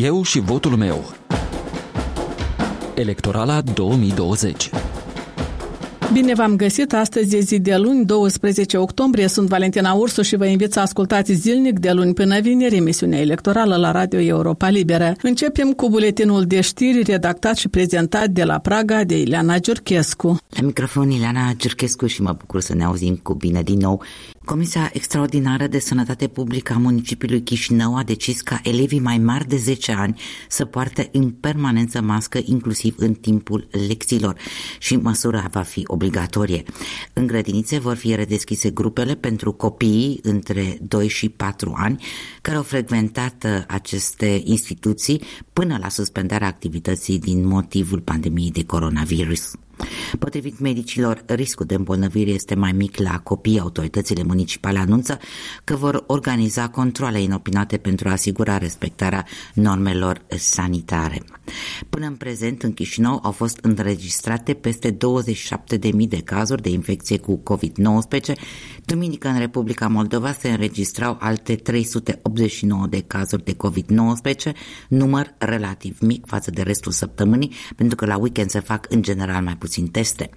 Eu și votul meu. Electorala 2020 Bine v-am găsit! Astăzi e zi de luni, 12 octombrie. Sunt Valentina Ursu și vă invit să ascultați zilnic de luni până vineri emisiunea electorală la Radio Europa Liberă. Începem cu buletinul de știri redactat și prezentat de la Praga de Ileana Giurchescu. La microfon Ileana Giurchescu și mă bucur să ne auzim cu bine din nou. Comisia Extraordinară de Sănătate Publică a municipiului Chișinău a decis ca elevii mai mari de 10 ani să poarte în permanență mască inclusiv în timpul lecțiilor și măsura va fi obligatorie. În grădinițe vor fi redeschise grupele pentru copiii între 2 și 4 ani care au frecventat uh, aceste instituții până la suspendarea activității din motivul pandemiei de coronavirus. Potrivit medicilor, riscul de îmbolnăvire este mai mic la copii. Autoritățile municipale anunță că vor organiza controle inopinate pentru a asigura respectarea normelor sanitare. Până în prezent, în Chișinău au fost înregistrate peste 27.000 de cazuri de infecție cu COVID-19. Duminică, în Republica Moldova, se înregistrau alte 389 de cazuri de COVID-19, număr relativ mic față de restul săptămânii, pentru că la weekend se fac în general mai puțin teste.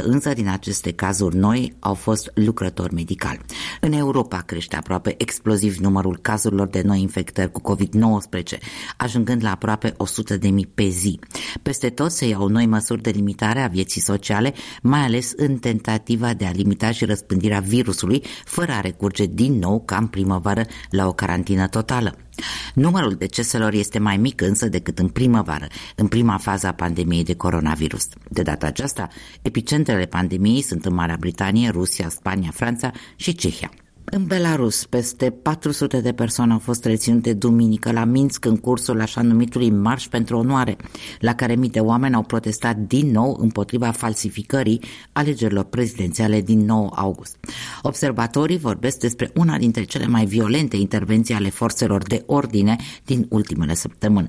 10% însă din aceste cazuri noi au fost lucrători medicali. În Europa crește aproape exploziv numărul cazurilor de noi infectări cu COVID-19, ajungând la aproape 100.000 pe zi. Peste tot se iau noi măsuri de limitare a vieții sociale, mai ales în tentativa de a limita și răspândirea virusului, fără a recurge din nou, ca în primăvară, la o carantină totală. Numărul deceselor este mai mic însă decât în primăvară, în prima fază a pandemiei de coronavirus. De data aceasta, epicentrele pandemiei sunt în Marea Britanie, Rusia, Spania, Franța și Cehia. În Belarus, peste 400 de persoane au fost reținute duminică la Minsk în cursul așa numitului Marș pentru Onoare, la care mii de oameni au protestat din nou împotriva falsificării alegerilor prezidențiale din 9 august. Observatorii vorbesc despre una dintre cele mai violente intervenții ale forțelor de ordine din ultimele săptămâni.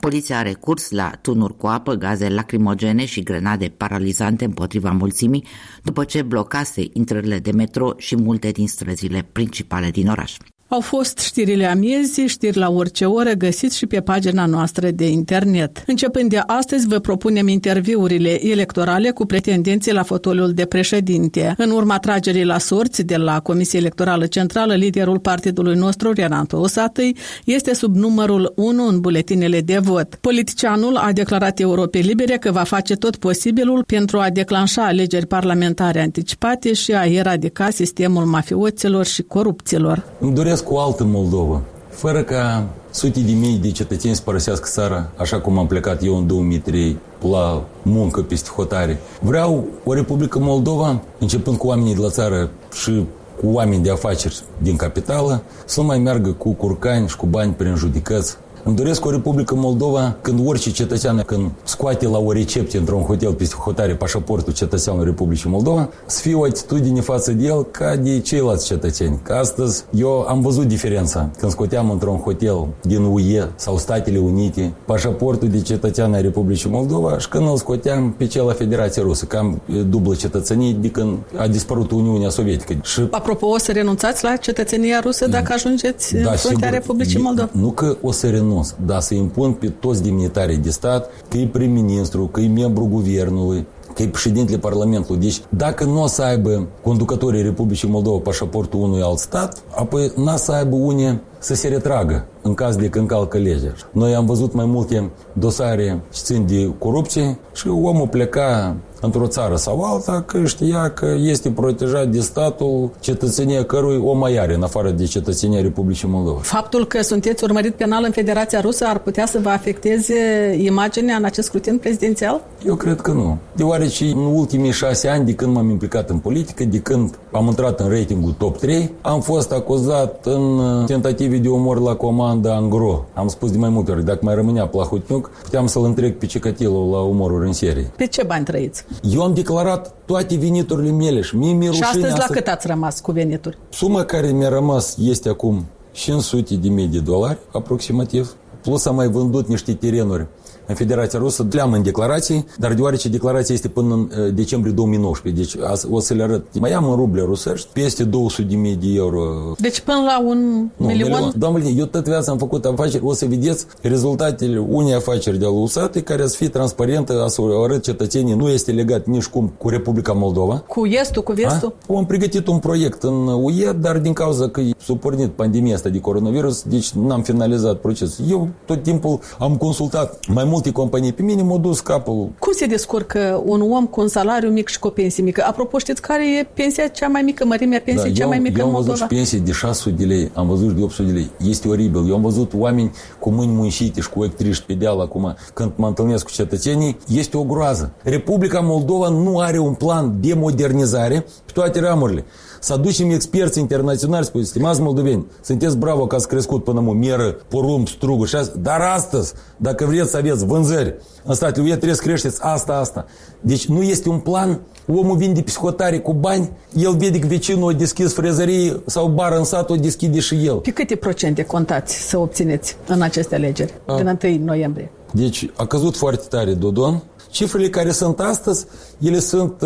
Poliția a recurs la tunuri cu apă, gaze lacrimogene și grenade paralizante împotriva mulțimii, după ce blocase intrările de metro și multe din străzile principale din oraș. Au fost știrile amiezii, știri la orice oră, găsiți și pe pagina noastră de internet. Începând de astăzi, vă propunem interviurile electorale cu pretendenții la fotoliul de președinte. În urma tragerii la sorți de la Comisia Electorală Centrală, liderul partidului nostru, Renato Osatăi, este sub numărul 1 în buletinele de vot. Politicianul a declarat Europei Libere că va face tot posibilul pentru a declanșa alegeri parlamentare anticipate și a eradica sistemul mafioților și corupților. Îmi doresc cu o altă Moldovă, fără ca sute de mii de cetățeni să părăsească țara, așa cum am plecat eu în 2003 la muncă peste hotare. Vreau o Republică Moldova, începând cu oamenii de la țară și cu oameni de afaceri din capitală, să nu mai meargă cu curcani și cu bani prin judecăți, îmi doresc o Republică Moldova când orice cetățean, când scoate la o recepție într-un hotel peste hotare pașaportul cetățeanului Republicii Moldova, să fie o atitudine față de el ca de ceilalți cetățeni. Că astăzi eu am văzut diferența când scoteam într-un hotel din UE sau Statele Unite pașaportul de cetățean al Republicii Moldova și când îl scoteam pe cel la Federația Rusă, că am dublă cetățenie de când a dispărut Uniunea Sovietică. Și... Apropo, o să renunțați la cetățenia rusă dacă ajungeți da, în fruntea Republicii Moldova? Nu că o să renunț renunț, dar să impun pe toți demnitarii de stat, că e prim-ministru, că e membru guvernului, că e președintele Parlamentului. Deci, dacă nu o să aibă conducătorii Republicii Moldova pașaportul unui alt stat, apoi n-a să aibă unii să se retragă în caz de că încalcă legea. Noi am văzut mai multe dosare ce țin de corupție și omul pleca într-o țară sau alta că știa că este protejat de statul cetățenia cărui o mai are în afară de cetățenia Republicii Moldova. Faptul că sunteți urmărit penal în Federația Rusă ar putea să vă afecteze imaginea în acest scrutin prezidențial? Eu cred că nu. Deoarece în ultimii șase ani de când m-am implicat în politică, de când am intrat în ratingul top 3, am fost acuzat în tentative de omor la comanda Angro. Am spus de mai multe ori, dacă mai rămânea Plahotniuc, puteam să-l întreg pe Cicatilul la omoruri în serie. Pe ce bani trăiți? Eu am declarat toate veniturile mele și mie mi Și astăzi la cât ați rămas cu venituri? Suma care mi-a rămas este acum 500 de mii de dolari, aproximativ, plus am mai vândut niște terenuri în Federația Rusă, le-am în declarații, dar deoarece declarația este până în decembrie 2019, deci o să le arăt. Mai am în ruble rusești peste 200 de mii de euro. Deci până la un nu, milion? milion. Doamne, eu tot viața am făcut afaceri, o să vedeți rezultatele unei afaceri de USAT care să fie transparentă, să arăt cetățenii, nu este legat nici cum cu Republica Moldova. Cu estul, cu vestul? A? Am pregătit un proiect în UE, dar din cauza că s-a pornit pandemia asta de coronavirus, deci n-am finalizat procesul. Eu tot timpul am consultat mai multe companii. Pe mine m-a dus capul. Cum se descurcă un om cu un salariu mic și cu o pensie mică? Apropo, știți care e pensia cea mai mică, mărimea pensiei da, cea eu, mai mică eu în Moldova? Eu am văzut pensii de 600 de lei, am văzut de 800 de lei. Este oribil. Eu am văzut oameni cu mâini muncite și cu ectriști pe deal acum, când mă întâlnesc cu cetățenii, este o groază. Republica Moldova nu are un plan de modernizare pe toate ramurile. Să aducem experți internaționali, spui, stimați moldoveni, sunteți bravo că ați crescut până mă mieră, porumb, struguri și asta. Dar astăzi, dacă vreți să aveți vânzări în statele UE, trebuie să creșteți asta, asta. Deci nu este un plan Omul vinde psihotare cu bani, el vede că vecinul a deschis frezărie sau bar în sat, o deschide și el. Pe câte procente contați să obțineți în aceste alegeri, a. din 1 noiembrie? Deci a căzut foarte tare Dodon, Cifrele care sunt astăzi, ele sunt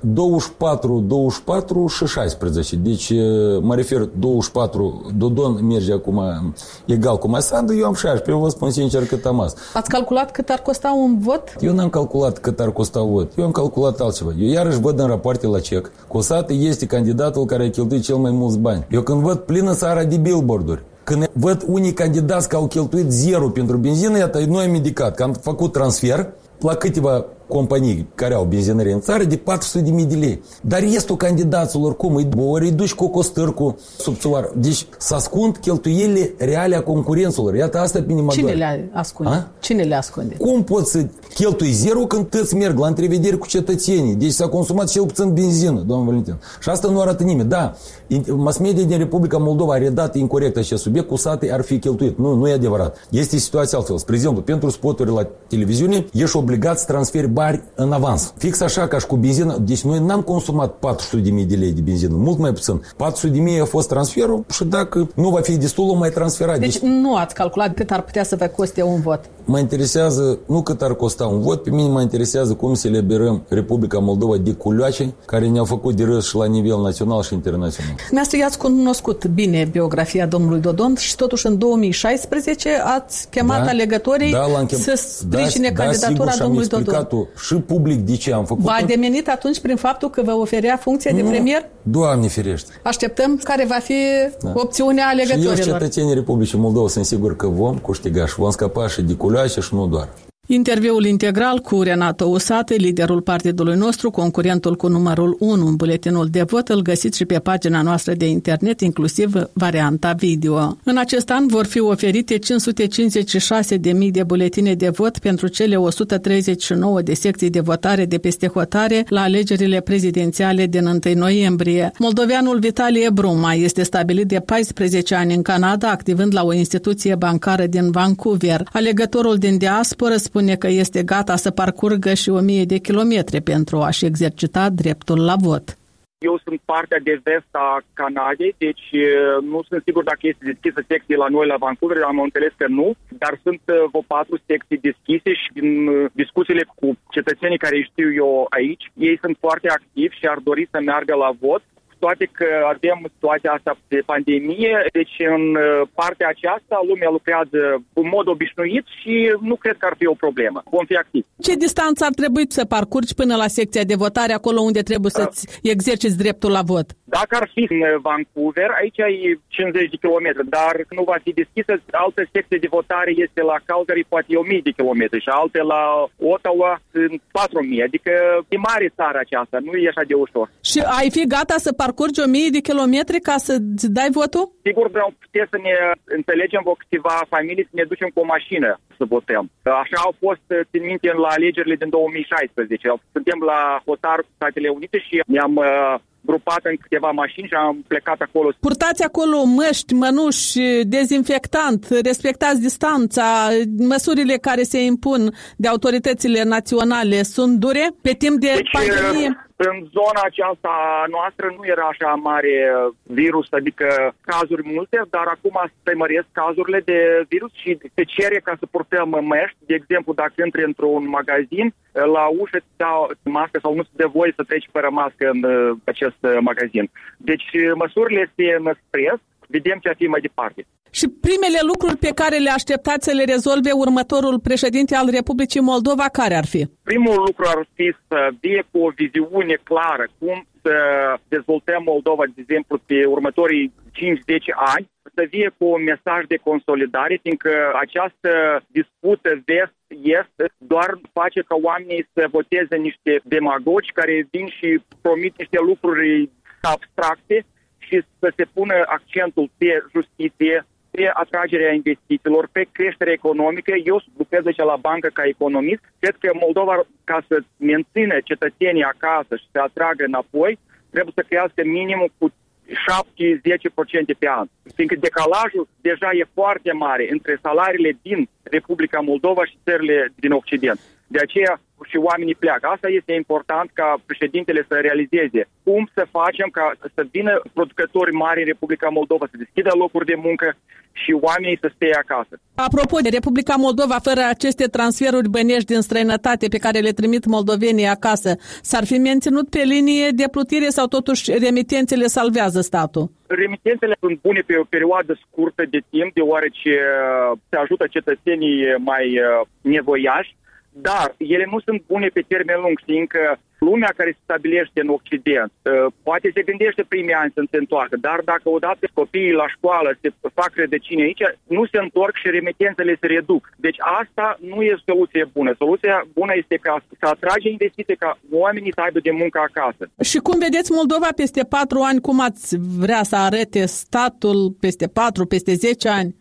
24, 24 și 16. Deci, mă refer, 24, Dodon merge acum egal cu Masadu, eu am 16, eu vă spun sincer cât am asta. Ați calculat cât ar costa un vot? Eu n-am calculat cât ar costa un vot. Eu am calculat altceva. Eu iarăși văd în rapoarte la CEC. Cosate este candidatul care a cheltuit cel mai mulți bani. Eu când văd plină țara de billboard-uri, au cheltuit zero pentru benzină, iată, noi am indicat că am făcut transfer, la câteva companii care au benzinării în țară de 400 de mii de lei. Dar restul candidaților, cum îi, ori îi duci cu costârcu subțuar. Deci să ascund cheltuielile reale a concurenților. Iată asta pe mine Cine le ascunde? A? Cine le ascunde? Cum poți să cheltui zero când tăți merg la întrevederi cu cetățenii? Deci s-a consumat cel puțin benzină, domnul Valentin. Și asta nu arată nimeni. Da, mass media din Republica Moldova a redat incorrect acest subiect, cu sate ar fi cheltuit. Nu, nu e adevărat. Este situația altfel. Spre exemplu, pentru spoturi la televiziune, ești obligat să transferi bani în avans. Fix așa ca și cu benzină. Deci noi n-am consumat 400 de mii de lei de benzină, mult mai puțin. 400 de mii a fost transferul și dacă nu va fi destul, o mai transferat. Deci, deci nu ați calculat cât ar putea să vă coste un vot? Mă interesează nu cât ar costa un vot, pe mine mă interesează cum să eliberăm Republica Moldova de culioace care ne-au făcut de râs și la nivel național și internațional. Dumneavoastră i-ați cunoscut bine biografia domnului Dodon și totuși în 2016 ați chemat da, alegătorii da, chem... să sprijine da, candidatura da, domnului Dodon. și public de ce am făcut. V-a demenit atunci prin faptul că vă oferea funcția nu, de premier? Doamne ferește. Așteptăm care va fi da. opțiunea alegătorilor. Și eu, cetățenii Republicii Moldova, sunt sigur că vom câștiga și vom scăpa și de culioase și nu doar. Interviul integral cu Renato Usate, liderul partidului nostru, concurentul cu numărul 1 în buletinul de vot, îl găsiți și pe pagina noastră de internet, inclusiv varianta video. În acest an vor fi oferite 556.000 de buletine de vot pentru cele 139 de secții de votare de peste hotare la alegerile prezidențiale din 1 noiembrie. Moldoveanul Vitalie Bruma este stabilit de 14 ani în Canada, activând la o instituție bancară din Vancouver. Alegătorul din diasporă spune că este gata să parcurgă și o mie de kilometri pentru a-și exercita dreptul la vot. Eu sunt partea de vest a Canadei, deci nu sunt sigur dacă este deschisă secție la noi la Vancouver, am înțeles că nu, dar sunt vreo patru secții deschise și din discuțiile cu cetățenii care știu eu aici, ei sunt foarte activi și ar dori să meargă la vot toate că avem situația asta de pandemie, deci în uh, partea aceasta lumea lucrează în mod obișnuit și nu cred că ar fi o problemă. Vom fi activi. Ce distanță ar trebui să parcurgi până la secția de votare, acolo unde trebuie să-ți exerciți dreptul la vot? Dacă ar fi în Vancouver, aici e 50 de kilometri, dar nu va fi deschisă. Altă secție de votare este la Calgary, poate e 1000 de kilometri și alte la Ottawa sunt 4000, adică e mare țara aceasta, nu e așa de ușor. Și ai fi gata să parcurgi 1000 de kilometri ca să dai votul? Sigur, vreau putea să ne înțelegem cu câteva familii să ne ducem cu o mașină să votăm. Așa au fost, țin minte, la alegerile din 2016. Suntem la hotar Statele Unite și ne-am uh, grupat în câteva mașini și am plecat acolo. Purtați acolo măști, mănuși, dezinfectant, respectați distanța, măsurile care se impun de autoritățile naționale sunt dure pe timp de deci, pandemie? În zona aceasta noastră nu era așa mare virus, adică cazuri multe, dar acum se măresc cazurile de virus și se cere ca să purtăm măști. De exemplu, dacă intri într-un magazin, la ușă îți dau mască sau nu ți de voie să treci fără mască în uh, acest uh, magazin. Deci măsurile se năspresc, vedem ce a fi mai departe. Și primele lucruri pe care le așteptați să le rezolve următorul președinte al Republicii Moldova, care ar fi? Primul lucru ar fi să vie cu o viziune clară cum să dezvoltăm Moldova, de exemplu, pe următorii 5-10 ani, să vie cu un mesaj de consolidare, fiindcă această dispută vest-est doar face ca oamenii să voteze niște demagogi care vin și promit niște lucruri abstracte și să se pună accentul pe justiție, pe atragerea investițiilor, pe creșterea economică. Eu lucrez aici la bancă ca economist. Cred că Moldova, ca să mențină cetățenii acasă și să atragă înapoi, trebuie să crească minimum cu 7-10% pe an. Fiindcă decalajul deja e foarte mare între salariile din Republica Moldova și țările din Occident. De aceea și oamenii pleacă. Asta este important ca președintele să realizeze. Cum să facem ca să vină producători mari în Republica Moldova, să deschidă locuri de muncă și oamenii să stea acasă. Apropo de Republica Moldova, fără aceste transferuri bănești din străinătate pe care le trimit moldovenii acasă, s-ar fi menținut pe linie de plutire sau totuși remitențele salvează statul? Remitențele sunt bune pe o perioadă scurtă de timp, deoarece uh, se ajută cetățenii mai uh, nevoiași, dar ele nu sunt bune pe termen lung, fiindcă lumea care se stabilește în Occident uh, poate se gândește primii ani să se întoarcă, dar dacă odată copiii la școală se fac rădăcini aici, nu se întorc și remitențele se reduc. Deci asta nu e soluție bună. Soluția bună este ca să atrage investiții ca oamenii să aibă de muncă acasă. Și cum vedeți Moldova peste patru ani, cum ați vrea să arete statul peste patru, peste zece ani?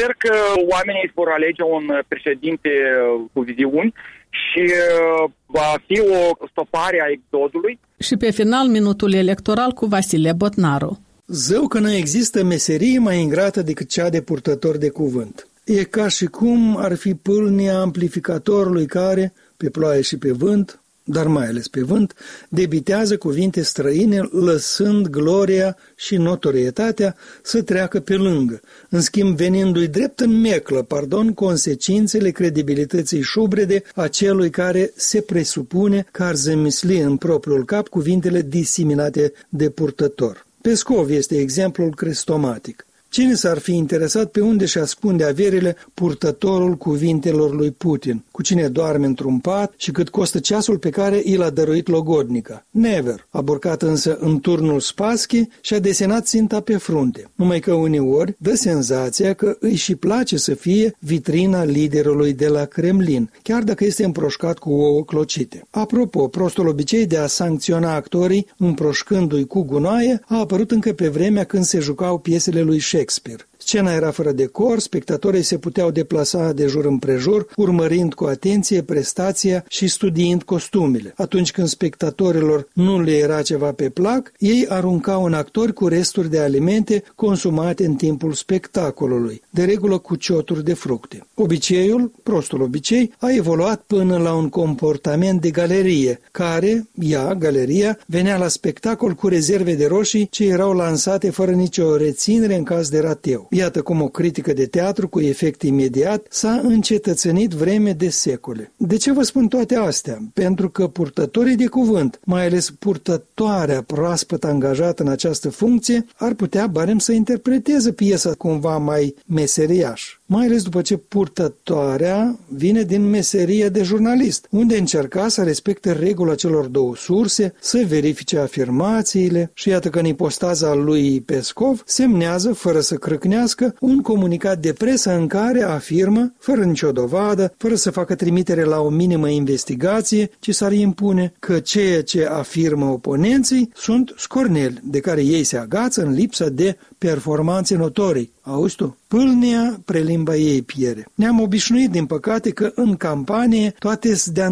Sper că oamenii vor alege un președinte uh, cu viziuni și uh, va fi o stopare a exodului. Și pe final, minutul electoral cu Vasile Botnaru. Zău că nu există meserie mai ingrată decât cea de purtător de cuvânt. E ca și cum ar fi pâlnia amplificatorului care, pe ploaie și pe vânt, dar mai ales pe vânt, debitează cuvinte străine, lăsând gloria și notorietatea să treacă pe lângă, în schimb venindu-i drept în meclă, pardon, consecințele credibilității șubrede a celui care se presupune că ar zămisli în propriul cap cuvintele diseminate de purtător. Pescov este exemplul crestomatic. Cine s-ar fi interesat pe unde și ascunde averile purtătorul cuvintelor lui Putin? Cu cine doarme într-un pat și cât costă ceasul pe care i l-a dăruit logodnica? Never. A burcat însă în turnul Spaschi și a desenat ținta pe frunte. Numai că uneori dă senzația că îi și place să fie vitrina liderului de la Kremlin, chiar dacă este împroșcat cu ouă clocite. Apropo, prostul obicei de a sancționa actorii împroșcându-i cu gunoaie a apărut încă pe vremea când se jucau piesele lui Shakespeare Shakespeare. Scena era fără decor, spectatorii se puteau deplasa de jur împrejur, urmărind cu atenție prestația și studiind costumele. Atunci când spectatorilor nu le era ceva pe plac, ei aruncau în actori cu resturi de alimente consumate în timpul spectacolului, de regulă cu cioturi de fructe. Obiceiul, prostul obicei, a evoluat până la un comportament de galerie, care, ea, galeria, venea la spectacol cu rezerve de roșii ce erau lansate fără nicio reținere în caz de rateu. Iată cum o critică de teatru cu efect imediat s-a încetățenit vreme de secole. De ce vă spun toate astea? Pentru că purtătorii de cuvânt, mai ales purtătoarea proaspăt angajată în această funcție, ar putea barem să interpreteze piesa cumva mai meseriaș mai ales după ce purtătoarea vine din meseria de jurnalist, unde încerca să respecte regula celor două surse, să verifice afirmațiile. Și iată că în ipostaza lui Pescov semnează, fără să crâcnească, un comunicat de presă în care afirmă, fără nicio dovadă, fără să facă trimitere la o minimă investigație, ci s-ar impune că ceea ce afirmă oponenții sunt scorneli, de care ei se agață în lipsa de performanțe notorii, Auzi tu? Pâlnea prelimba ei piere. Ne-am obișnuit, din păcate, că în campanie toate sunt de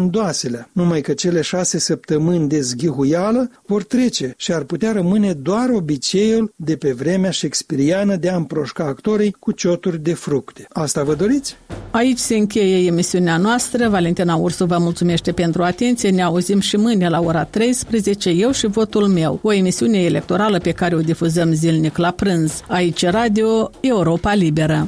numai că cele șase săptămâni de zghihuială vor trece și ar putea rămâne doar obiceiul de pe vremea shakespeariană de a împroșca actorii cu cioturi de fructe. Asta vă doriți? Aici se încheie emisiunea noastră. Valentina Ursu vă mulțumește pentru atenție. Ne auzim și mâine la ora 13, eu și votul meu. O emisiune electorală pe care o difuzăm zilnic la prânz. Aici Radio Europa Liberă.